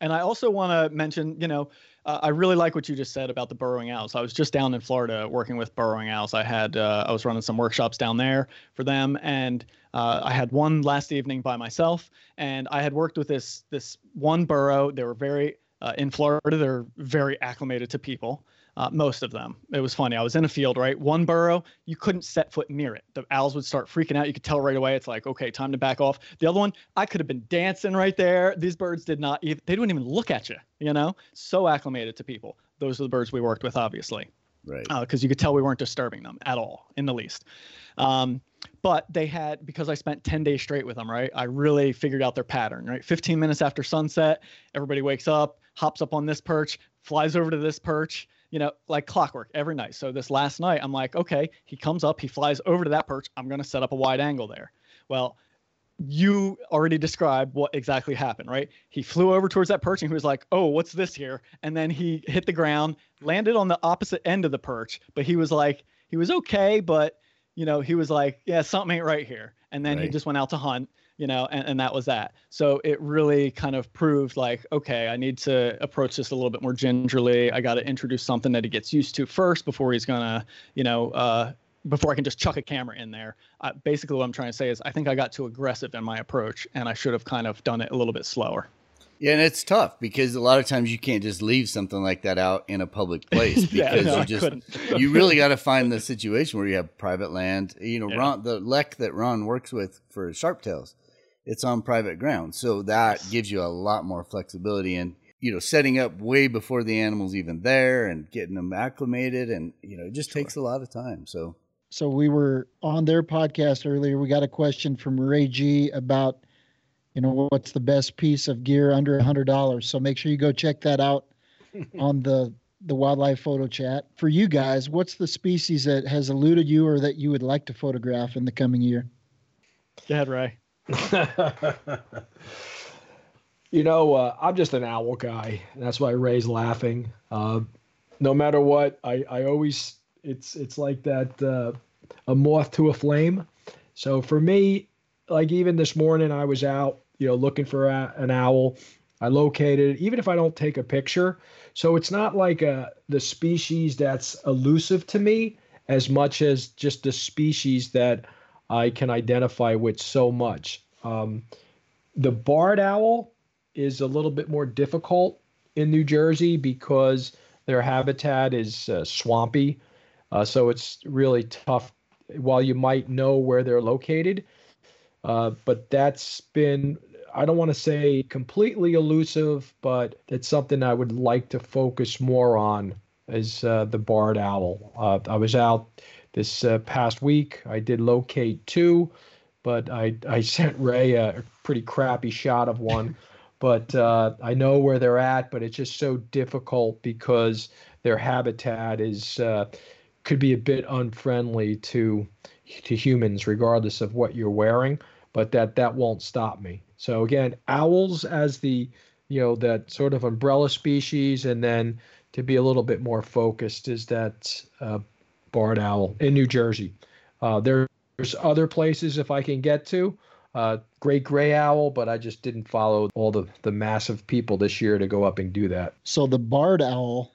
And I also want to mention, you know, uh, I really like what you just said about the burrowing owls. I was just down in Florida working with burrowing owls. I had uh, I was running some workshops down there for them, and uh, I had one last evening by myself, and I had worked with this this one burrow. They were very uh, in Florida. They're very acclimated to people, uh, most of them. It was funny. I was in a field, right? One burrow, you couldn't set foot near it. The owls would start freaking out. You could tell right away. It's like, okay, time to back off. The other one, I could have been dancing right there. These birds did not even, they didn't even look at you, you know? So acclimated to people. Those are the birds we worked with, obviously. Right. Because uh, you could tell we weren't disturbing them at all, in the least. Um, but they had because I spent 10 days straight with them, right? I really figured out their pattern, right? 15 minutes after sunset, everybody wakes up, hops up on this perch, flies over to this perch, you know, like clockwork every night. So this last night, I'm like, okay, he comes up, he flies over to that perch. I'm going to set up a wide angle there. Well, you already described what exactly happened, right? He flew over towards that perch and he was like, oh, what's this here? And then he hit the ground, landed on the opposite end of the perch, but he was like, he was okay, but, you know, he was like, yeah, something ain't right here. And then right. he just went out to hunt you know, and, and that was that. So it really kind of proved like, okay, I need to approach this a little bit more gingerly. I got to introduce something that he gets used to first before he's gonna, you know, uh, before I can just chuck a camera in there. Uh, basically, what I'm trying to say is, I think I got too aggressive in my approach, and I should have kind of done it a little bit slower. Yeah, and it's tough because a lot of times you can't just leave something like that out in a public place because yeah, no, you just you really got to find the situation where you have private land. You know, yeah. Ron, the lek that Ron works with for sharptails it's on private ground. So that gives you a lot more flexibility and you know setting up way before the animal's even there and getting them acclimated and you know it just sure. takes a lot of time. So so we were on their podcast earlier. We got a question from Ray G about you know what's the best piece of gear under a hundred dollars. So make sure you go check that out on the the wildlife photo chat. For you guys, what's the species that has eluded you or that you would like to photograph in the coming year? Go ahead, Ray. you know, uh, I'm just an owl guy. That's why Ray's laughing. Uh, no matter what, I, I always it's it's like that uh, a moth to a flame. So for me, like even this morning, I was out, you know, looking for a, an owl. I located it, even if I don't take a picture. So it's not like a, the species that's elusive to me as much as just the species that I can identify with so much. Um, the barred owl is a little bit more difficult in New Jersey because their habitat is uh, swampy. Uh, so it's really tough while you might know where they're located. Uh, but that's been, I don't want to say completely elusive, but it's something I would like to focus more on is uh, the barred owl. Uh, I was out this uh, past week. I did locate two, but I I sent Ray a pretty crappy shot of one. but uh, I know where they're at, but it's just so difficult because their habitat is uh, could be a bit unfriendly to to humans, regardless of what you're wearing. But that that won't stop me. So again, owls as the you know that sort of umbrella species, and then to be a little bit more focused is that uh, barred owl in New Jersey. Uh, there's other places if I can get to. Uh, great gray owl, but I just didn't follow all the, the massive people this year to go up and do that. So the barred owl,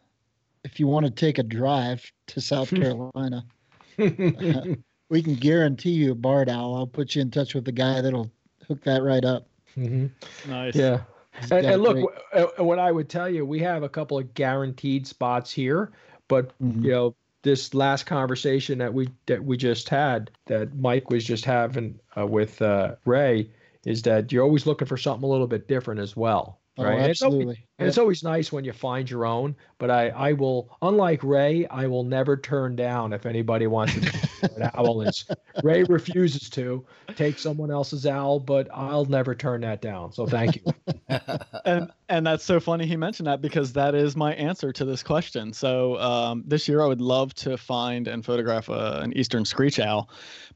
if you want to take a drive to South Carolina, we can guarantee you a barred owl. I'll put you in touch with the guy that'll hook that right up. Mm-hmm. Nice. Yeah. And, and look, w- uh, what I would tell you, we have a couple of guaranteed spots here, but Mhm. you know, this last conversation that we that we just had, that Mike was just having uh, with uh, Ray, is that you're always looking for something a little bit different as well, Oh, right? And it's always- absolutely. And it's always nice when you find your own, but I, I will, unlike Ray, I will never turn down if anybody wants to an owl. Is Ray refuses to take someone else's owl, but I'll never turn that down. So thank you. and and that's so funny he mentioned that because that is my answer to this question. So um, this year I would love to find and photograph a, an eastern screech owl,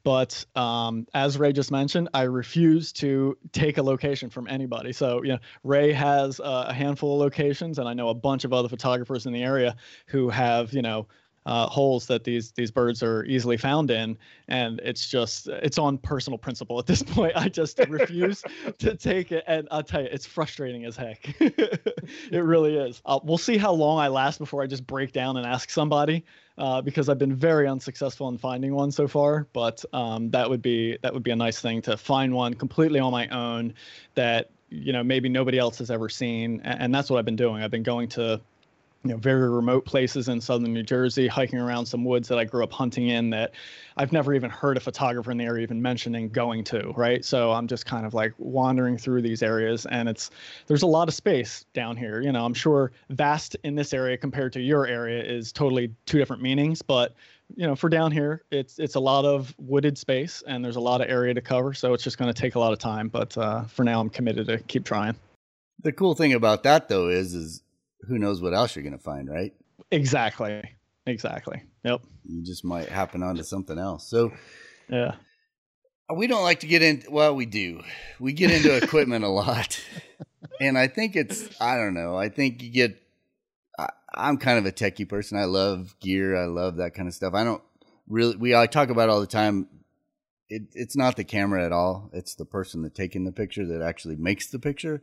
but um, as Ray just mentioned, I refuse to take a location from anybody. So you know, Ray has uh, a handful of locations, and I know a bunch of other photographers in the area who have you know. Uh, holes that these these birds are easily found in, and it's just it's on personal principle at this point. I just refuse to take it, and I'll tell you, it's frustrating as heck. it really is. Uh, we'll see how long I last before I just break down and ask somebody, uh, because I've been very unsuccessful in finding one so far. But um, that would be that would be a nice thing to find one completely on my own that you know maybe nobody else has ever seen, and, that's what I've been doing. I've been going to you know very remote places in southern New Jersey, hiking around some woods that I grew up hunting in that I've never even heard a photographer in the area even mentioning going to, right? So I'm just kind of like wandering through these areas and it's there's a lot of space down here. You know, I'm sure vast in this area compared to your area is totally two different meanings, but you know, for down here, it's it's a lot of wooded space and there's a lot of area to cover, so it's just going to take a lot of time, but uh, for now I'm committed to keep trying. The cool thing about that though is is who knows what else you're gonna find, right? Exactly. Exactly. Yep. You just might happen onto something else. So Yeah. we don't like to get in well we do we get into equipment a lot and i think it's i don't know i think you get i'm kind of a techie person. I love gear. I love that kind of stuff. I don't really we I talk about it all the time. It, it's not the camera at all. It's the person that taking the picture that actually makes the picture.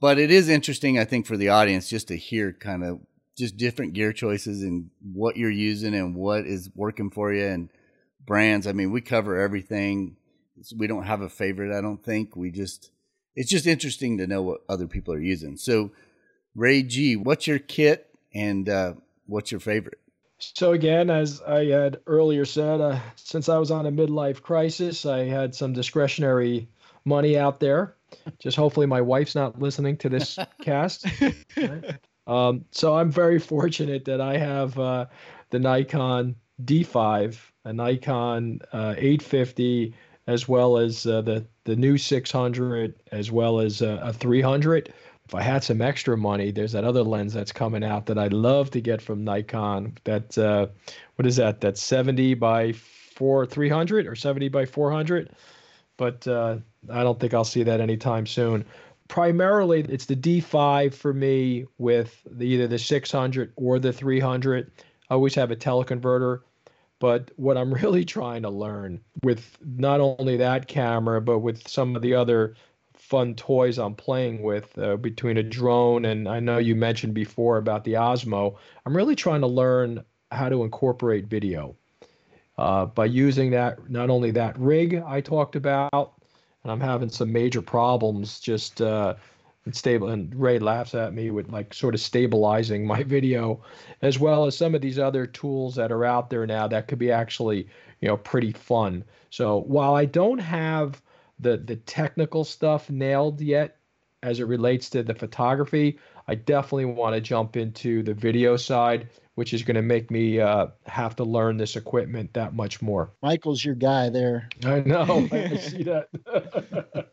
But it is interesting i think for the audience just to hear kind of just different gear choices and what you're using and what is working for you and brands. I mean we cover everything. We don't have a favorite i don't think. We just it's just interesting to know what other people are using. So ray g what's your kit and uh, what's your favorite So again, as I had earlier said, uh, since I was on a midlife crisis, I had some discretionary money out there. Just hopefully my wife's not listening to this cast. Right? Um, so I'm very fortunate that I have uh, the Nikon D5, a Nikon uh, 850, as well as uh, the the new 600, as well as uh, a 300 if I had some extra money, there's that other lens that's coming out that I'd love to get from Nikon. That uh, what is that? That's 70 by four 300 or 70 by 400. But uh, I don't think I'll see that anytime soon. Primarily, it's the D5 for me with the, either the 600 or the 300. I always have a teleconverter. But what I'm really trying to learn with not only that camera, but with some of the other fun toys I'm playing with uh, between a drone and I know you mentioned before about the Osmo. I'm really trying to learn how to incorporate video uh, by using that not only that rig I talked about, and I'm having some major problems just uh, stable. And Ray laughs at me with like sort of stabilizing my video, as well as some of these other tools that are out there now that could be actually you know pretty fun. So while I don't have the the technical stuff nailed yet as it relates to the photography, I definitely want to jump into the video side, which is going to make me uh, have to learn this equipment that much more. Michael's your guy there. I know. I see that.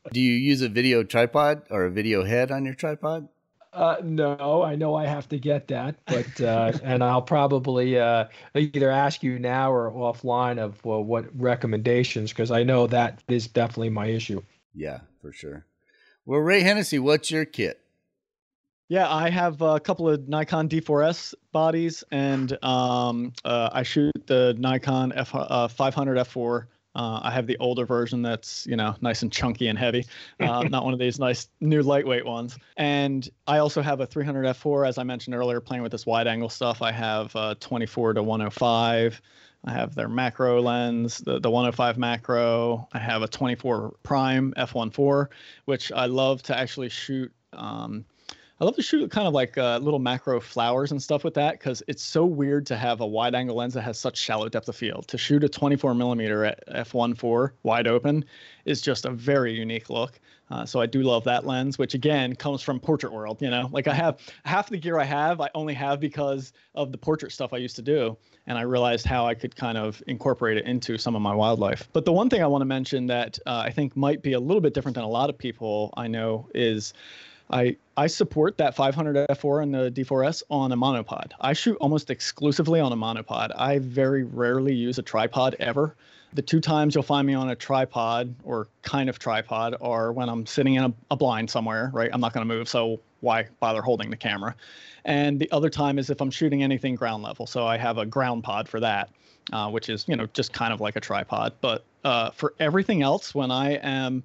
do you use a video tripod or a video head on your tripod Uh, no, I know I have to get that, but uh, and I'll probably uh, either ask you now or offline of well, what recommendations because I know that is definitely my issue. yeah for sure well ray hennessy what's your kit Yeah, I have a couple of Nikon D4S bodies, and um, uh, I shoot the Nikon F uh, 500 f4. Uh, I have the older version that's you know nice and chunky and heavy, uh, not one of these nice new lightweight ones. And I also have a 300 f4, as I mentioned earlier, playing with this wide angle stuff. I have uh, 24 to 105. I have their macro lens, the, the 105 macro. I have a 24 prime f1.4, which I love to actually shoot. Um, I love to shoot kind of like uh, little macro flowers and stuff with that because it's so weird to have a wide angle lens that has such shallow depth of field. To shoot a 24 millimeter at f1.4 wide open is just a very unique look. Uh, so I do love that lens, which again comes from Portrait World. You know, like I have half the gear I have, I only have because of the portrait stuff I used to do, and I realized how I could kind of incorporate it into some of my wildlife. But the one thing I want to mention that uh, I think might be a little bit different than a lot of people I know is I I support that 500 f4 and the D4S on a monopod. I shoot almost exclusively on a monopod. I very rarely use a tripod ever. The two times you'll find me on a tripod or kind of tripod are when I'm sitting in a, a blind somewhere, right? I'm not going to move, so why bother holding the camera? And the other time is if I'm shooting anything ground level. So I have a ground pod for that, uh, which is you know just kind of like a tripod. But uh, for everything else, when I am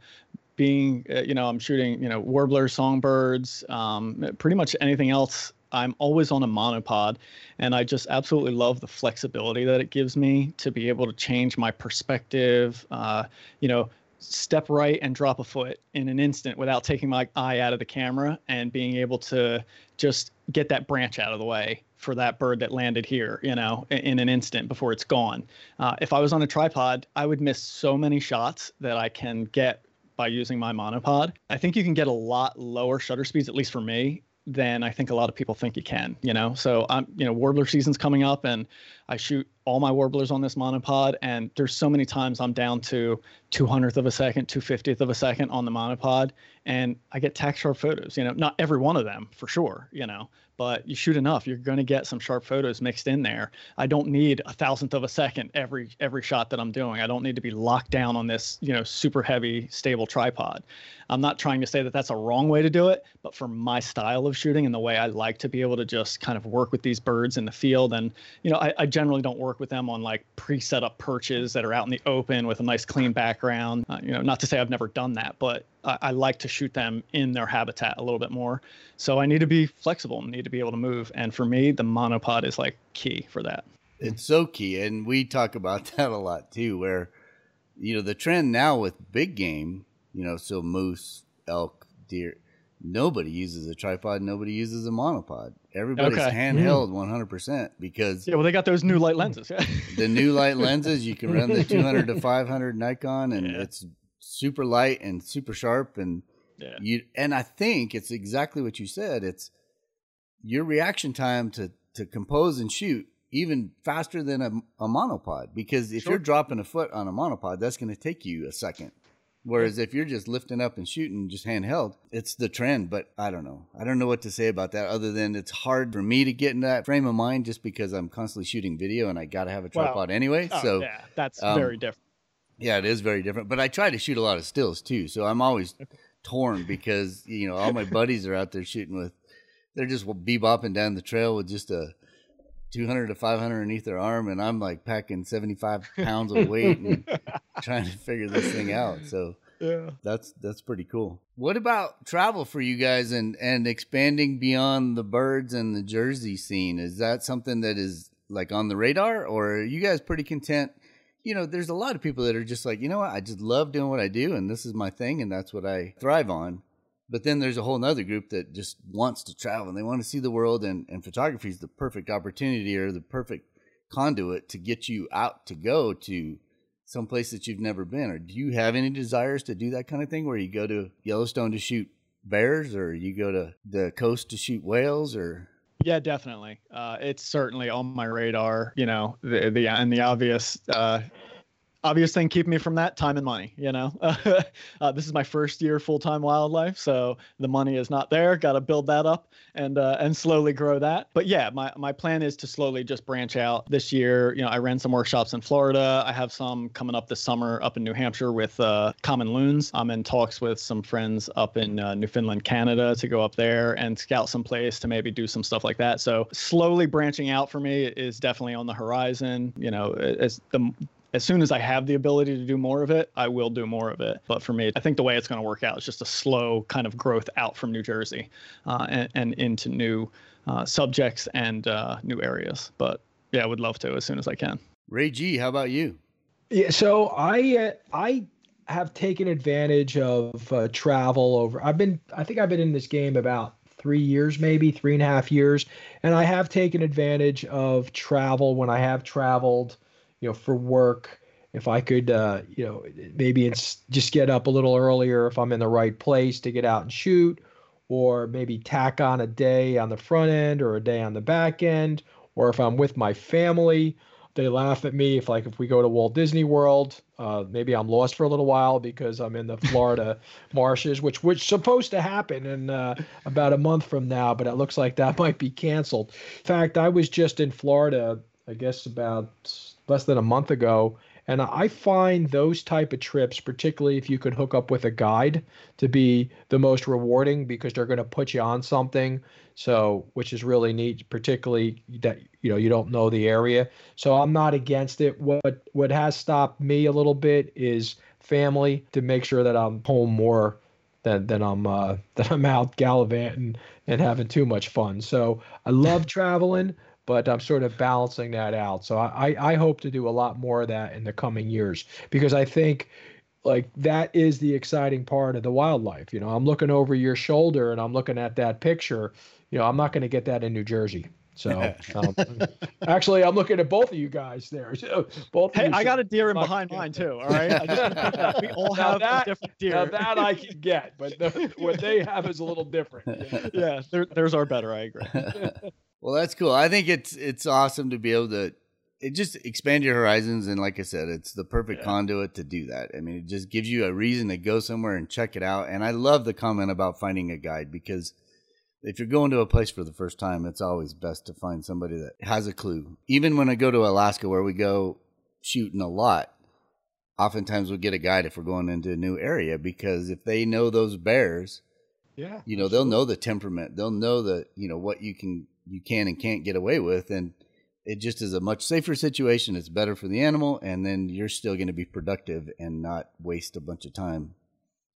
being, uh, you know, I'm shooting, you know, warblers, songbirds, um, pretty much anything else. I'm always on a monopod, and I just absolutely love the flexibility that it gives me to be able to change my perspective. Uh, you know, step right and drop a foot in an instant without taking my eye out of the camera and being able to just get that branch out of the way for that bird that landed here, you know, in, in an instant before it's gone. Uh, if I was on a tripod, I would miss so many shots that I can get by using my monopod. I think you can get a lot lower shutter speeds, at least for me, than I think a lot of people think you can, you know? So I'm, you know, warbler season's coming up and I shoot all my warblers on this monopod and there's so many times I'm down to 200th of a second, 250th of a second on the monopod and I get tack sharp photos, you know, not every one of them for sure, you know, but you shoot enough, you're going to get some sharp photos mixed in there. I don't need a thousandth of a second every every shot that I'm doing. I don't need to be locked down on this, you know, super heavy stable tripod. I'm not trying to say that that's a wrong way to do it, but for my style of shooting and the way I like to be able to just kind of work with these birds in the field, and you know, I, I generally don't work with them on like pre-set up perches that are out in the open with a nice clean background. Uh, you know, not to say I've never done that, but I, I, like to shoot them in their habitat a little bit more. So I need to be flexible and need to be able to move. And for me, the monopod is like key for that. It's so key. And we talk about that a lot too, where, you know, the trend now with big game, you know, so moose, elk, deer, nobody uses a tripod, nobody uses a monopod. Everybody's okay. handheld mm. 100% because yeah, well, they got those new light lenses. Yeah. the new light lenses, you can run the 200 to 500 Nikon, and yeah. it's super light and super sharp and yeah. you and I think it's exactly what you said. It's your reaction time to to compose and shoot even faster than a, a monopod because if sure. you're dropping a foot on a monopod, that's going to take you a second. Whereas if you're just lifting up and shooting just handheld, it's the trend. But I don't know. I don't know what to say about that other than it's hard for me to get in that frame of mind just because I'm constantly shooting video and I got to have a tripod well, anyway. Oh, so yeah, that's um, very different. Yeah, it is very different. But I try to shoot a lot of stills too, so I'm always torn because you know all my buddies are out there shooting with. They're just bebopping down the trail with just a 200 to 500 underneath their arm, and I'm like packing 75 pounds of weight and trying to figure this thing out. So yeah, that's that's pretty cool. What about travel for you guys and and expanding beyond the birds and the Jersey scene? Is that something that is like on the radar, or are you guys pretty content you know, there's a lot of people that are just like, you know what, I just love doing what I do and this is my thing and that's what I thrive on. But then there's a whole other group that just wants to travel and they want to see the world and, and photography is the perfect opportunity or the perfect conduit to get you out to go to some place that you've never been. Or do you have any desires to do that kind of thing where you go to Yellowstone to shoot bears or you go to the coast to shoot whales or yeah, definitely. Uh, it's certainly on my radar. You know, the the and the obvious uh, obvious thing keeping me from that time and money you know? Uh, this is my first year full-time wildlife so the money is not there got to build that up and uh, and slowly grow that. But yeah my, my plan is to slowly just branch out. This year you know i ran some workshops in florida. I have some coming up this summer up in new hampshire with uh, common loons. I'm in talks with some friends up in uh, newfoundland canada to go up there and scout some place to maybe do some stuff like that. So slowly branching out for me is definitely on the horizon. You know as the as soon as I have the ability to do more of it, I will do more of it. But for me, I think the way it's going to work out is just a slow kind of growth out from New Jersey uh, and, and, into new uh, subjects and uh, new areas. But yeah, I would love to as soon as I can. Ray G, how about you? Yeah, so I uh, I have taken advantage of uh, travel over. I've been I think I've been in this game about three years, maybe three and a half years, and I have taken advantage of travel when I have traveled, you know, for work. If I could, uh, you know, maybe it's just get up a little earlier if I'm in the right place to get out and shoot, or maybe tack on a day on the front end or a day on the back end, or if I'm with my family, they laugh at me if like if we go to Walt Disney World, uh, maybe I'm lost for a little while because I'm in the Florida marshes, which which supposed to happen in uh, about a month from now, but it looks like that might be canceled. In fact, I was just in Florida, I guess about less than a month ago, and I find those type of trips, particularly if you could hook up with a guide, to be the most rewarding because they're going to put you on something. So, which is really neat, particularly that you know you don't know the area. So I'm not against it. What what has stopped me a little bit is family to make sure that I'm home more than than I'm uh, that I'm out gallivanting and having too much fun. So I love traveling but I'm sort of balancing that out. So I, I hope to do a lot more of that in the coming years because I think like that is the exciting part of the wildlife. You know, I'm looking over your shoulder and I'm looking at that picture. You know, I'm not going to get that in New Jersey. So um, actually, I'm looking at both of you guys there. So both. Hey, I got a deer in behind mine too. All right, just, we all have that, different deer. Now that I can get, but the, what they have is a little different. Yeah, yeah there's our better. I agree. Well, that's cool. I think it's it's awesome to be able to it just expand your horizons and like I said, it's the perfect yeah. conduit to do that. I mean, it just gives you a reason to go somewhere and check it out. And I love the comment about finding a guide because if you're going to a place for the first time, it's always best to find somebody that has a clue. Even when I go to Alaska where we go shooting a lot, oftentimes we'll get a guide if we're going into a new area because if they know those bears, yeah, you know, they'll know the temperament. They'll know the, you know, what you can you can and can't get away with and it just is a much safer situation. It's better for the animal and then you're still going to be productive and not waste a bunch of time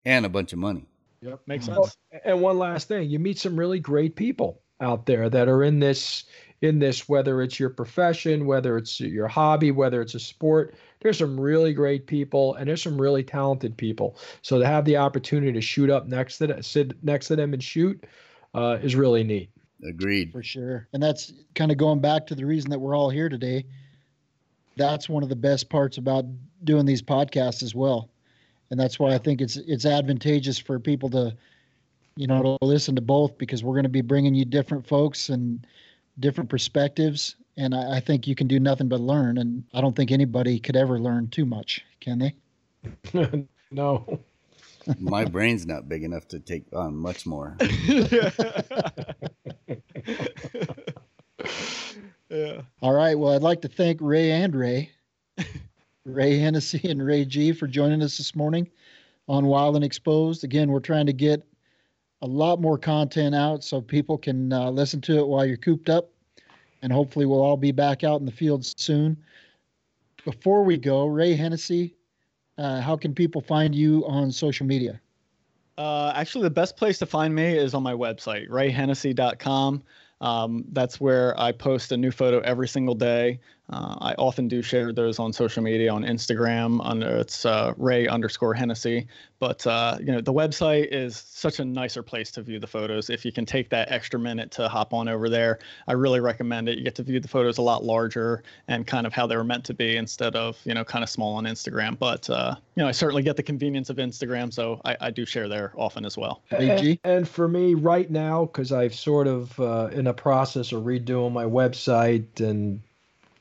and a bunch of money. Yep makes mm-hmm. sense. And one last thing you meet some really great people out there that are in this in this whether it's your profession whether it's your hobby whether it's a sport there's some really great people and there's some really talented people. So to have the opportunity to shoot up next to them sit next to them and shoot uh, is really neat Agreed. For sure. And that's kind of going back to the reason that we're all here today. That's one of the best parts about doing these podcasts as well. And that's why I think it's it's advantageous for people to you know to listen to both because we're going to be bringing you different folks and different perspectives and I, I think you can do nothing but learn and I don't think anybody could ever learn too much, can they? no my brain's not big enough to take on much more. yeah. All right. Well, I'd like to thank Ray and Ray, Ray Hennessy and Ray G for joining us this morning on Wild and Exposed. Again, we're trying to get a lot more content out so people can uh, listen to it while you're cooped up. And hopefully, we'll all be back out in the field soon. Before we go, Ray Hennessy, uh, how can people find you on social media? Uh, actually, the best place to find me is on my website, rayhennessy.com. Um, that's where I post a new photo every single day. Uh, I often do share those on social media on Instagram under it's uh, Ray underscore Hennessy. But uh, you know the website is such a nicer place to view the photos. If you can take that extra minute to hop on over there, I really recommend it. You get to view the photos a lot larger and kind of how they were meant to be instead of you know kind of small on Instagram. But uh, you know I certainly get the convenience of Instagram, so I, I do share there often as well. And, and for me right now, because I've sort of uh, in a process of redoing my website and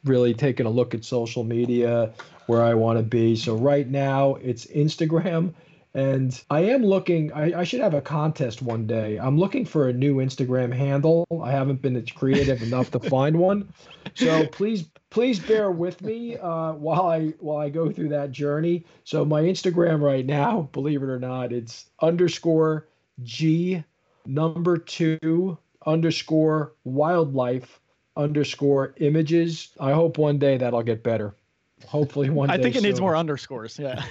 really taking a look at social media where I want to be. So right now it's Instagram. And I am looking, I, I, should have a contest one day. I'm looking for a new Instagram handle. I haven't been creative enough to find one. So please, please bear with me uh, while I while I go through that journey. So my Instagram right now, believe it or not, it's underscore G number two underscore wildlife underscore images. I hope one day that'll get better. Hopefully one. Day. I think it needs more underscores. Yeah.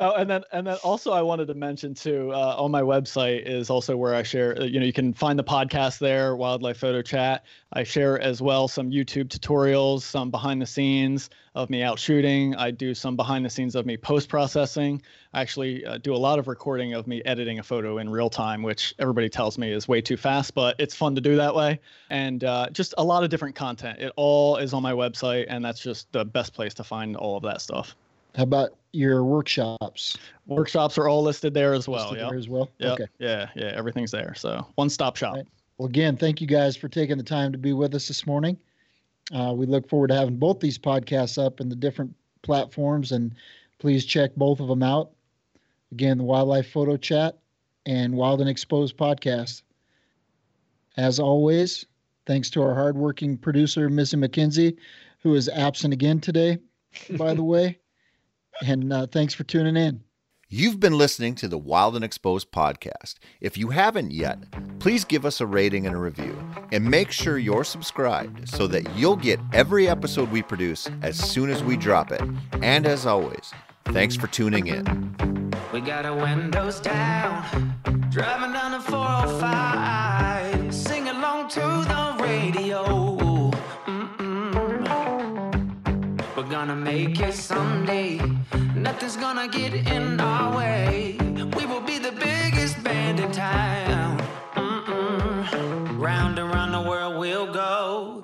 oh, and then and then also I wanted to mention too uh, on my website is also where I share. uh, You know, you can find the podcast there, Wildlife Photo Chat. I share as well some YouTube tutorials, some behind the scenes of me out shooting. I do some behind the scenes of me post processing. I actually uh, do a lot of recording of me editing a photo in real time, which everybody tells me is way too fast, but it's fun to do that way. And uh, just a lot of different content. It all is on my website, and that's just the best place to find all of that stuff. How about your workshops? Workshops are all listed there as well. Yeah. there as well. Yep. Okay. Yeah. Yeah. Everything's there. So one stop shop. Right. Well, again, thank you guys for taking the time to be with us this morning. Uh, we look forward to having both these podcasts up in the different platforms, and please check both of them out. Again, the Wildlife Photo Chat and Wild and Exposed podcast. As always, thanks to our hardworking producer, Missy McKenzie, who is absent again today, by the way. And uh, thanks for tuning in. You've been listening to the Wild and Exposed podcast. If you haven't yet, please give us a rating and a review. And make sure you're subscribed so that you'll get every episode we produce as soon as we drop it. And as always, thanks for tuning in. We got our windows down, driving down the 405, sing along to the radio. Mm-mm. We're gonna make it someday. Nothing's gonna get in our way. We will be the biggest band in town. Mm-mm. Round and round the world we'll go.